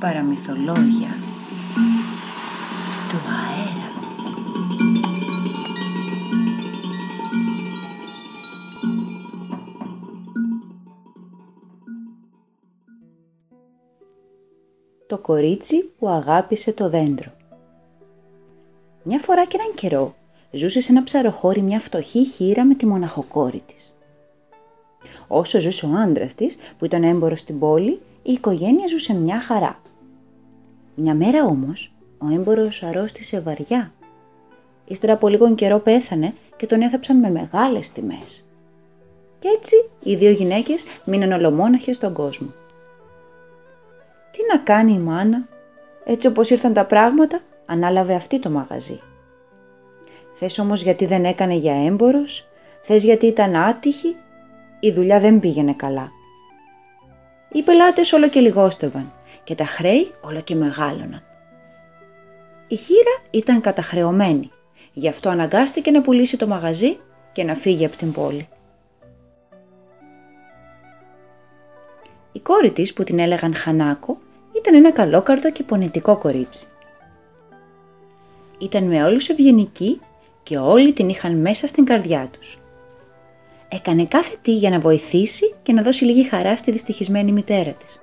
Παραμυθολόγια του αέρα. Το κορίτσι που αγάπησε το δέντρο. Μια φορά και έναν καιρό ζούσε σε ένα ψαροχώρι μια φτωχή χείρα με τη μοναχοκόρη της. Όσο ζούσε ο άντρας της, που ήταν έμπορο στην πόλη, η οικογένεια ζούσε μια χαρά. Μια μέρα όμως, ο έμπορος αρρώστησε βαριά. Ύστερα από λίγο καιρό πέθανε και τον έθαψαν με μεγάλες τιμές. Κι έτσι οι δύο γυναίκες μείναν ολομόναχες στον κόσμο. Τι να κάνει η μάνα, έτσι όπως ήρθαν τα πράγματα, ανάλαβε αυτή το μαγαζί. Θες όμως γιατί δεν έκανε για έμπορος, θες γιατί ήταν άτυχη, η δουλειά δεν πήγαινε καλά. Οι πελάτες όλο και λιγόστευαν και τα χρέη όλο και μεγάλωναν. Η χείρα ήταν καταχρεωμένη, γι' αυτό αναγκάστηκε να πουλήσει το μαγαζί και να φύγει από την πόλη. Η κόρη της που την έλεγαν Χανάκο ήταν ένα καλόκαρδο και πονητικό κορίτσι. Ήταν με όλους ευγενική και όλοι την είχαν μέσα στην καρδιά τους. Έκανε κάθε τι για να βοηθήσει και να δώσει λίγη χαρά στη δυστυχισμένη μητέρα της.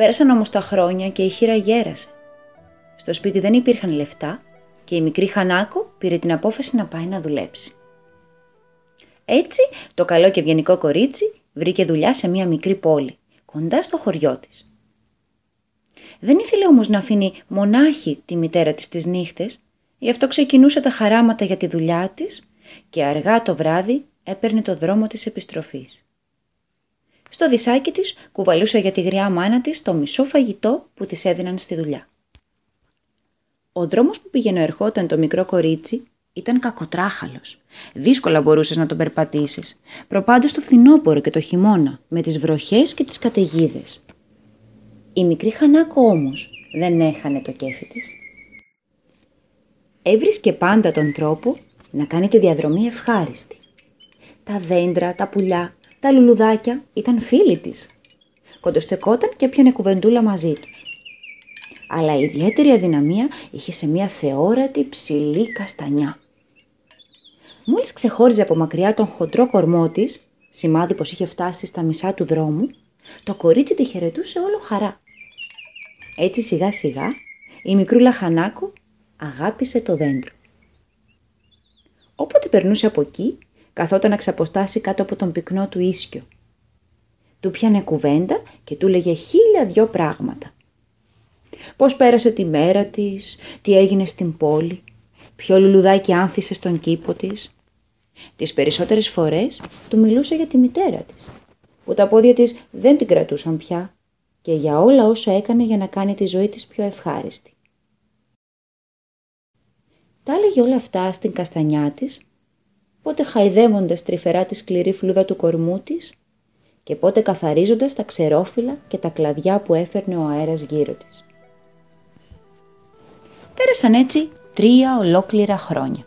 Πέρασαν όμως τα χρόνια και η χείρα γέρασε. Στο σπίτι δεν υπήρχαν λεφτά και η μικρή Χανάκο πήρε την απόφαση να πάει να δουλέψει. Έτσι, το καλό και ευγενικό κορίτσι βρήκε δουλειά σε μια μικρή πόλη, κοντά στο χωριό της. Δεν ήθελε όμως να αφήνει μονάχη τη μητέρα της τις νύχτες, γι' αυτό ξεκινούσε τα χαράματα για τη δουλειά της και αργά το βράδυ έπαιρνε το δρόμο της επιστροφής. Στο δισάκι της κουβαλούσε για τη γριά μάνα της το μισό φαγητό που της έδιναν στη δουλειά. Ο δρόμος που πήγαινε ερχόταν το μικρό κορίτσι ήταν κακοτράχαλος. Δύσκολα μπορούσες να τον περπατήσεις. Προπάντως το φθινόπωρο και το χειμώνα, με τις βροχές και τις καταιγίδες. Η μικρή Χανάκο όμως δεν έχανε το κέφι της. Έβρισκε πάντα τον τρόπο να κάνει τη διαδρομή ευχάριστη. Τα δέντρα, τα πουλιά, τα λουλουδάκια ήταν φίλοι της. Κοντοστεκόταν και έπιανε κουβεντούλα μαζί τους. Αλλά η ιδιαίτερη αδυναμία είχε σε μια θεόρατη ψηλή καστανιά. Μόλις ξεχώριζε από μακριά τον χοντρό κορμό της, σημάδι πως είχε φτάσει στα μισά του δρόμου, το κορίτσι τη χαιρετούσε όλο χαρά. Έτσι σιγά σιγά η μικρούλα Χανάκο αγάπησε το δέντρο. Όποτε περνούσε από εκεί, καθόταν να ξαποστάσει κάτω από τον πυκνό του ίσκιο. Του πιάνε κουβέντα και του λέγε χίλια δυο πράγματα. Πώς πέρασε τη μέρα της, τι έγινε στην πόλη, ποιο λουλουδάκι άνθησε στον κήπο της. Τις περισσότερες φορές του μιλούσε για τη μητέρα της, που τα πόδια της δεν την κρατούσαν πια και για όλα όσα έκανε για να κάνει τη ζωή της πιο ευχάριστη. Τα έλεγε όλα αυτά στην καστανιά της, πότε χαϊδεύοντας τρυφερά τη σκληρή φλούδα του κορμού της και πότε καθαρίζοντας τα ξερόφυλλα και τα κλαδιά που έφερνε ο αέρας γύρω της. Πέρασαν έτσι τρία ολόκληρα χρόνια.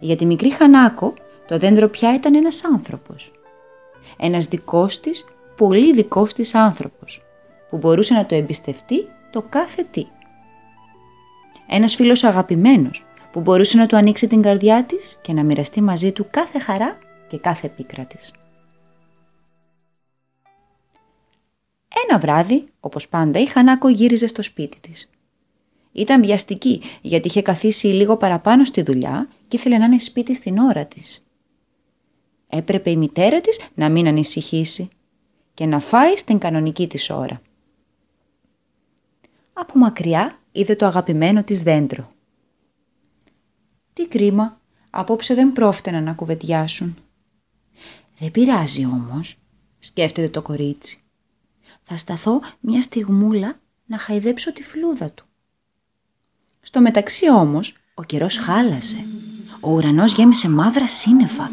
Για τη μικρή Χανάκο το δέντρο πια ήταν ένας άνθρωπος. Ένας δικός της, πολύ δικός της άνθρωπος, που μπορούσε να το εμπιστευτεί το κάθε τι. Ένας φίλος αγαπημένος που μπορούσε να του ανοίξει την καρδιά της και να μοιραστεί μαζί του κάθε χαρά και κάθε πίκρα της. Ένα βράδυ, όπως πάντα, η Χανάκο γύριζε στο σπίτι της. Ήταν βιαστική γιατί είχε καθίσει λίγο παραπάνω στη δουλειά και ήθελε να είναι σπίτι στην ώρα της. Έπρεπε η μητέρα της να μην ανησυχήσει και να φάει στην κανονική της ώρα. Από μακριά είδε το αγαπημένο της δέντρο. Τι κρίμα, απόψε δεν πρόφτενα να κουβεντιάσουν. Δεν πειράζει όμως, σκέφτεται το κορίτσι. Θα σταθώ μια στιγμούλα να χαϊδέψω τη φλούδα του. Στο μεταξύ όμως, ο καιρός χάλασε. Ο ουρανός γέμισε μαύρα σύννεφα.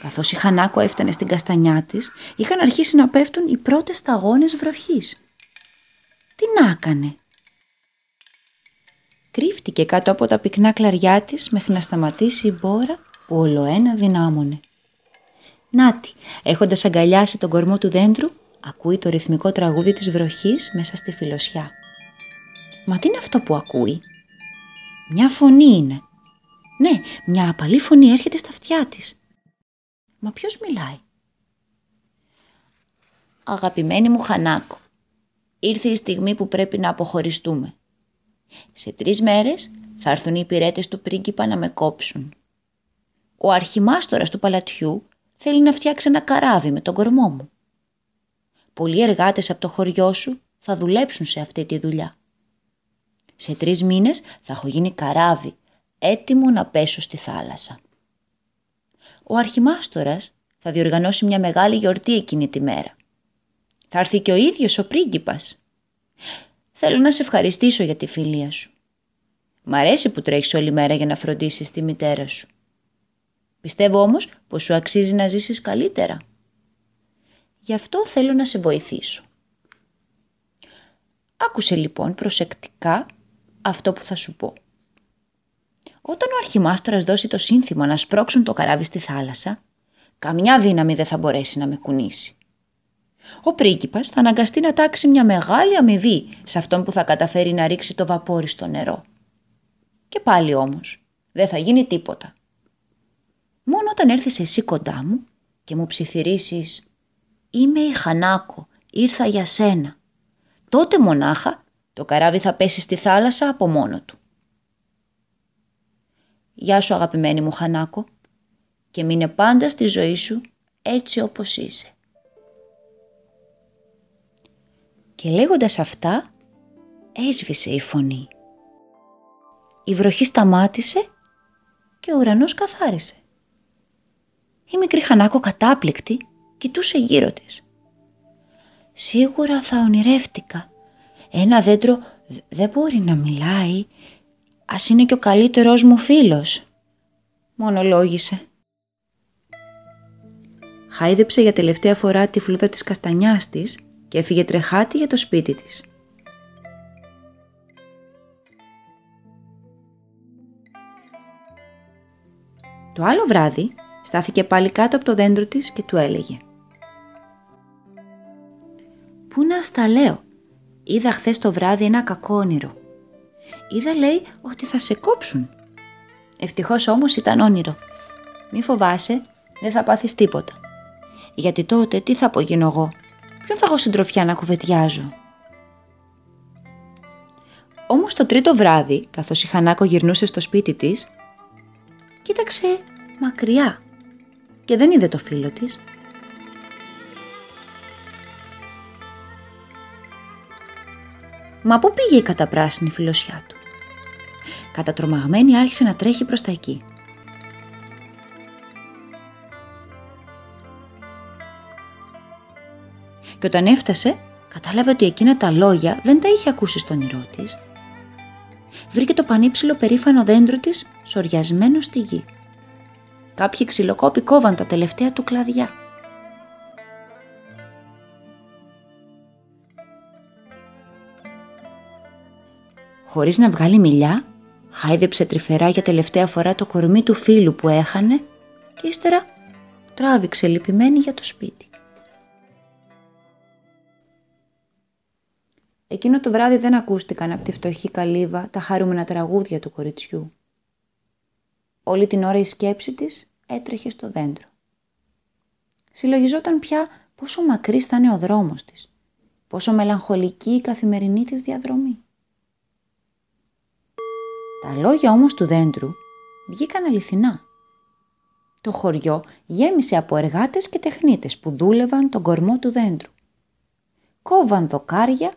Καθώς η Χανάκο έφτανε στην καστανιά της, είχαν αρχίσει να πέφτουν οι πρώτες σταγόνες βροχής. Τι να έκανε, κρύφτηκε κάτω από τα πυκνά κλαριά της μέχρι να σταματήσει η μπόρα που ολοένα δυνάμωνε. Νάτι, έχοντας αγκαλιάσει τον κορμό του δέντρου, Ακούει το ρυθμικό τραγούδι της βροχής μέσα στη φιλοσιά. Μα τι είναι αυτό που ακούει; Μια φωνή είναι. Ναι, μια απαλή φωνή έρχεται στα αυτιά της. Μα ποιος μιλάει; Αγαπημένη μου Χανάκο, ήρθε η στιγμή που πρέπει να αποχωριστούμε. Σε τρεις μέρες θα έρθουν οι υπηρέτες του πρίγκιπα να με κόψουν. Ο αρχιμάστορας του παλατιού θέλει να φτιάξει ένα καράβι με τον κορμό μου. Πολλοί εργάτες από το χωριό σου θα δουλέψουν σε αυτή τη δουλειά. Σε τρεις μήνες θα έχω γίνει καράβι, έτοιμο να πέσω στη θάλασσα. Ο αρχιμάστορας θα διοργανώσει μια μεγάλη γιορτή εκείνη τη μέρα. Θα έρθει και ο ίδιος ο πρίγκιπας. Θέλω να σε ευχαριστήσω για τη φιλία σου. Μ' αρέσει που τρέχεις όλη μέρα για να φροντίσεις τη μητέρα σου. Πιστεύω όμως πως σου αξίζει να ζήσεις καλύτερα. Γι' αυτό θέλω να σε βοηθήσω. Άκουσε λοιπόν προσεκτικά αυτό που θα σου πω. Όταν ο αρχιμάστορας δώσει το σύνθημα να σπρώξουν το καράβι στη θάλασσα, καμιά δύναμη δεν θα μπορέσει να με κουνήσει. Ο πρίγκιπας θα αναγκαστεί να τάξει μια μεγάλη αμοιβή σε αυτόν που θα καταφέρει να ρίξει το βαπόρι στο νερό. Και πάλι όμως, δεν θα γίνει τίποτα. Μόνο όταν έρθεις εσύ κοντά μου και μου ψιθυρίσεις «Είμαι η Χανάκο, ήρθα για σένα», τότε μονάχα το καράβι θα πέσει στη θάλασσα από μόνο του. Γεια σου αγαπημένη μου Χανάκο και μείνε πάντα στη ζωή σου έτσι όπως είσαι. Και λέγοντας αυτά έσβησε η φωνή. Η βροχή σταμάτησε και ο ουρανός καθάρισε. Η μικρή Χανάκο κατάπληκτη κοιτούσε γύρω της. Σίγουρα θα ονειρεύτηκα. Ένα δέντρο δεν μπορεί να μιλάει. Ας είναι και ο καλύτερός μου φίλος. Μονολόγησε. Χάιδεψε για τελευταία φορά τη φλούδα της καστανιάς της και έφυγε τρεχάτη για το σπίτι της. Το άλλο βράδυ στάθηκε πάλι κάτω από το δέντρο της και του έλεγε «Πού να στα λέω, είδα χθες το βράδυ ένα κακό όνειρο. Είδα λέει ότι θα σε κόψουν. Ευτυχώς όμως ήταν όνειρο. Μη φοβάσαι, δεν θα πάθεις τίποτα. Γιατί τότε τι θα απογίνω εγώ, ποιον θα έχω συντροφιά να κουβετιάζω. Όμως το τρίτο βράδυ, καθώς η Χανάκο γυρνούσε στο σπίτι της, κοίταξε μακριά και δεν είδε το φίλο της. Μα πού πήγε η καταπράσινη φιλοσιά του; Κατατρομαγμένη άρχισε να τρέχει προς τα εκεί. Και όταν έφτασε, κατάλαβε ότι εκείνα τα λόγια δεν τα είχε ακούσει στον όνειρό της. Βρήκε το πανύψηλο περήφανο δέντρο της σοριασμένο στη γη. Κάποιοι ξυλοκόποι κόβαν τα τελευταία του κλαδιά. Χωρίς να βγάλει μιλιά, χάιδεψε τρυφερά για τελευταία φορά το κορμί του φίλου που έχανε και ύστερα τράβηξε λυπημένη για το σπίτι. Εκείνο το βράδυ δεν ακούστηκαν από τη φτωχή καλύβα τα χαρούμενα τραγούδια του κοριτσιού. Όλη την ώρα η σκέψη της έτρεχε στο δέντρο. Συλλογιζόταν πια πόσο μακρύς θα είναι ο δρόμος της, πόσο μελαγχολική η καθημερινή της διαδρομή. Τα λόγια όμως του δέντρου βγήκαν αληθινά. Το χωριό γέμισε από εργάτες και τεχνίτες που δούλευαν τον κορμό του δέντρου. Κόβαν δοκάρια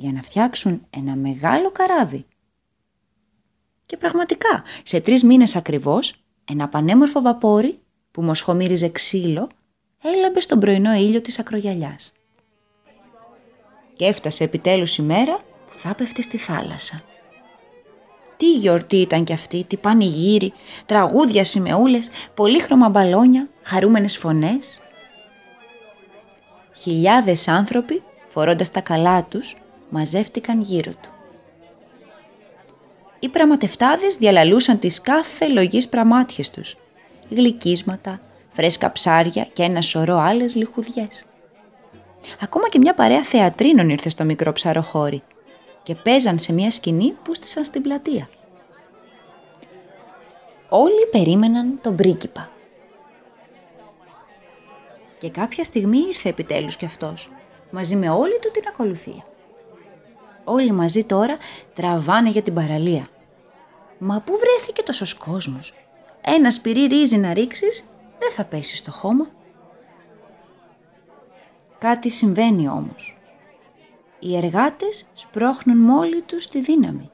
για να φτιάξουν ένα μεγάλο καράβι και πραγματικά, σε τρεις μήνες ακριβώς, ένα πανέμορφο βαπόρι που μοσχομύριζε ξύλο έλαμπε στον πρωινό ήλιο της ακρογιαλιάς. Και έφτασε επιτέλους η μέρα που θα πέφτει στη θάλασσα. Τι γιορτή ήταν κι αυτή, τι πανηγύρι, τραγούδια σημεούλες, πολύχρωμα μπαλόνια, χαρούμενες φωνές. Χιλιάδες άνθρωποι, φορώντας τα καλά τους, μαζεύτηκαν γύρω του οι πραγματευτάδες διαλαλούσαν τις κάθε λογής πραμάτιες τους. Γλυκίσματα, φρέσκα ψάρια και ένα σωρό άλλες λιχουδιές. Ακόμα και μια παρέα θεατρίνων ήρθε στο μικρό ψαροχώρι και παίζαν σε μια σκηνή που στήσαν στην πλατεία. Όλοι περίμεναν τον πρίγκιπα. Και κάποια στιγμή ήρθε επιτέλους κι αυτός, μαζί με όλη του την ακολουθία. Όλοι μαζί τώρα τραβάνε για την παραλία. Μα πού βρέθηκε τόσος κόσμος; Ένας σπυρί ρύζι να ρίξεις, δεν θα πέσεις στο χώμα. Κάτι συμβαίνει όμως. Οι εργάτες σπρώχνουν μόλι τους τη δύναμη.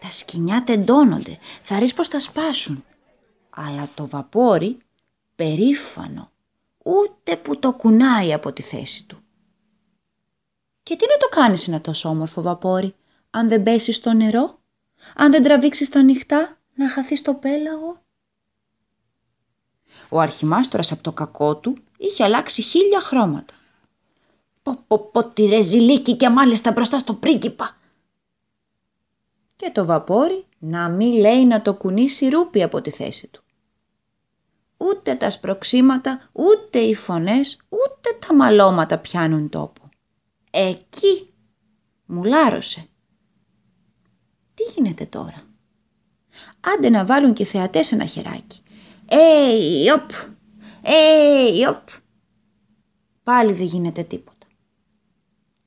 Τα σκοινιά τεντώνονται, θα ρίς πως θα σπάσουν. Αλλά το βαπόρι, περήφανο, ούτε που το κουνάει από τη θέση του. Και τι να το κάνεις ένα τόσο όμορφο βαπόρι, αν δεν πέσεις στο νερό, αν δεν τραβήξεις τα νυχτά, να χαθείς στο πέλαγο; Ο αρχιμάστορας από το κακό του είχε αλλάξει χίλια χρώματα. Πω πω πω τη ρεζιλίκη και μάλιστα μπροστά στο πρίγκιπα. Και το βαπόρι να μην λέει να το κουνήσει ρούπι από τη θέση του. Ούτε τα σπροξήματα, ούτε οι φωνές, ούτε τα μαλώματα πιάνουν τόπο. Εκεί μου λάρωσε. Τι γίνεται τώρα; Άντε να βάλουν και οι θεατές ένα χεράκι. Έι, οπ, έι, οπ. Πάλι δεν γίνεται τίποτα.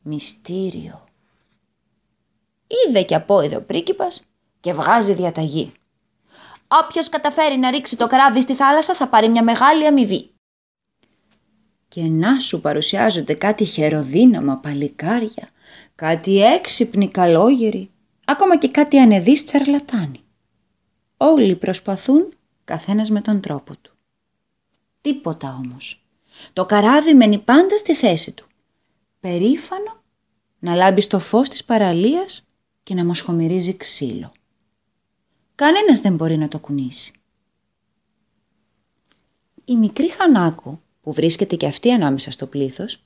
Μυστήριο. Είδε και από ο πρίγκιπας και βγάζει διαταγή. Όποιος καταφέρει να ρίξει το κράβι στη θάλασσα θα πάρει μια μεγάλη αμοιβή. Και να σου παρουσιάζονται κάτι χεροδύναμα παλικάρια, κάτι έξυπνοι καλόγεροι, ακόμα και κάτι ανεδείς τσαρλατάνοι. Όλοι προσπαθούν καθένας με τον τρόπο του. Τίποτα όμως. Το καράβι μένει πάντα στη θέση του. Περήφανο να λάμπει στο φως της παραλίας και να μοσχομυρίζει ξύλο. Κανένας δεν μπορεί να το κουνήσει. Η μικρή Χανάκου, που βρίσκεται και αυτή ανάμεσα στο πλήθος,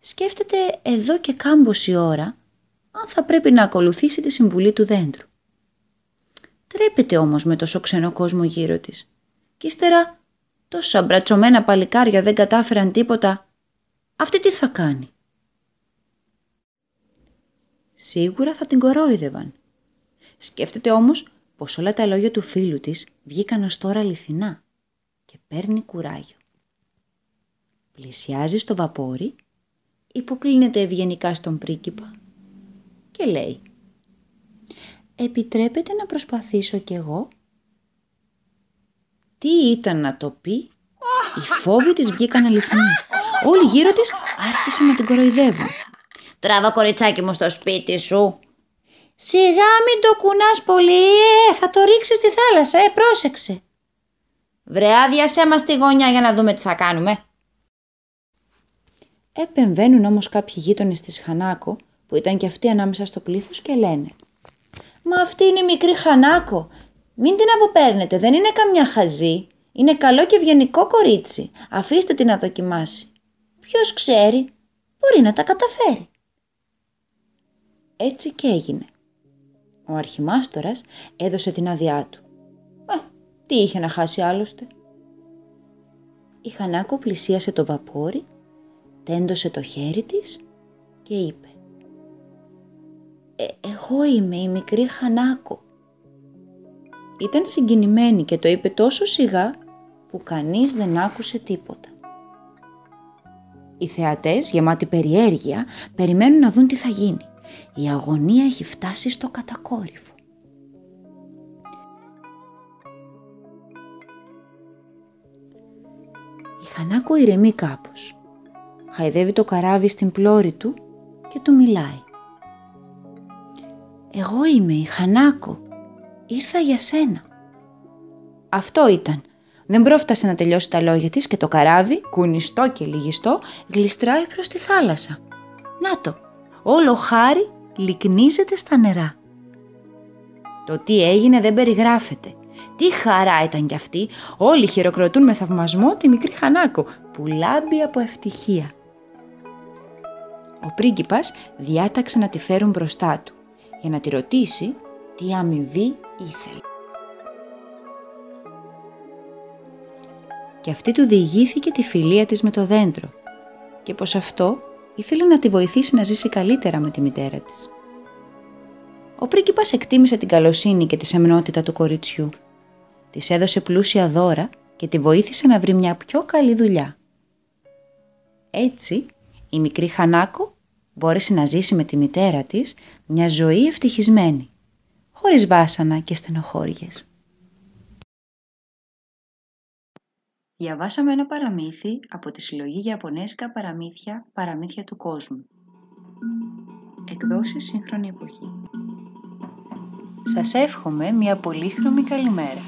σκέφτεται εδώ και κάμποση ώρα αν θα πρέπει να ακολουθήσει τη συμβουλή του δέντρου. Τρέπεται όμως με τόσο ξένο κόσμο γύρω της. Κι ύστερα τόσα μπρατσωμένα παλικάρια δεν κατάφεραν τίποτα. Αυτή τι θα κάνει; Σίγουρα θα την κορόιδευαν. Σκέφτεται όμως πως όλα τα λόγια του φίλου της βγήκαν ως τώρα αληθινά και παίρνει κουράγιο. Πλησιάζει στο βαπόρι, υποκλίνεται ευγενικά στον πρίγκιπα και λέει «Επιτρέπετε να προσπαθήσω κι εγώ» Τι ήταν να το πει, οι φόβοι της βγήκαν αληθινοί. Όλοι γύρω της άρχισαν να την κοροϊδεύουν. «Τράβα κοριτσάκι μου στο σπίτι σου», Σιγά μην το κουνάς πολύ, ε, θα το ρίξεις στη θάλασσα, ε, πρόσεξε. Βρε άδειασέ μας τη γωνιά για να δούμε τι θα κάνουμε. Επεμβαίνουν όμως κάποιοι γείτονες της Χανάκο, που ήταν και αυτοί ανάμεσα στο πλήθος και λένε «Μα αυτή είναι η μικρή Χανάκο, μην την αποπέρνετε, δεν είναι καμιά χαζή. Είναι καλό και ευγενικό κορίτσι, αφήστε την να δοκιμάσει. Ποιος ξέρει, μπορεί να τα καταφέρει». Έτσι και έγινε. Ο αρχιμάστορας έδωσε την άδειά του. «Α, τι είχε να χάσει άλλωστε». Η Χανάκο πλησίασε το βαπόρι, τέντωσε το χέρι της και είπε «Ε, «Εγώ είμαι η μικρή Χανάκο». Ήταν συγκινημένη και το είπε τόσο σιγά που κανείς δεν άκουσε τίποτα. Οι θεατές, γεμάτοι περιέργεια, περιμένουν να δουν τι θα γίνει. Η αγωνία έχει φτάσει στο κατακόρυφο. Η Χανάκο ηρεμεί κάπως. Χαϊδεύει το καράβι στην πλώρη του και του μιλάει. «Εγώ είμαι η Χανάκο. Ήρθα για σένα». Αυτό ήταν. Δεν πρόφτασε να τελειώσει τα λόγια της και το καράβι, κουνιστό και λυγιστό, γλιστράει προς τη θάλασσα. Να το, όλο χάρη λυκνίζεται στα νερά. Το τι έγινε δεν περιγράφεται. Τι χαρά ήταν κι αυτή, όλοι χειροκροτούν με θαυμασμό τη μικρή Χανάκο που λάμπει από ευτυχία. Ο πρίγκιπας διάταξε να τη φέρουν μπροστά του για να τη ρωτήσει τι αμοιβή ήθελε. Και αυτή του διηγήθηκε τη φιλία της με το δέντρο και πως αυτό ήθελε να τη βοηθήσει να ζήσει καλύτερα με τη μητέρα της. Ο πρίγκιπας εκτίμησε την καλοσύνη και τη σεμνότητα του κοριτσιού. Της έδωσε πλούσια δώρα και τη βοήθησε να βρει μια πιο καλή δουλειά. Έτσι, η μικρή Χανάκο μπόρεσε να ζήσει με τη μητέρα της μια ζωή ευτυχισμένη, χωρίς βάσανα και στενοχώριες. Διαβάσαμε ένα παραμύθι από τη συλλογή Ιαπωνέζικα παραμύθια «Παραμύθια του κόσμου». Εκδόσεις σύγχρονη εποχή. Σας εύχομαι μια πολύχρωμη καλημέρα.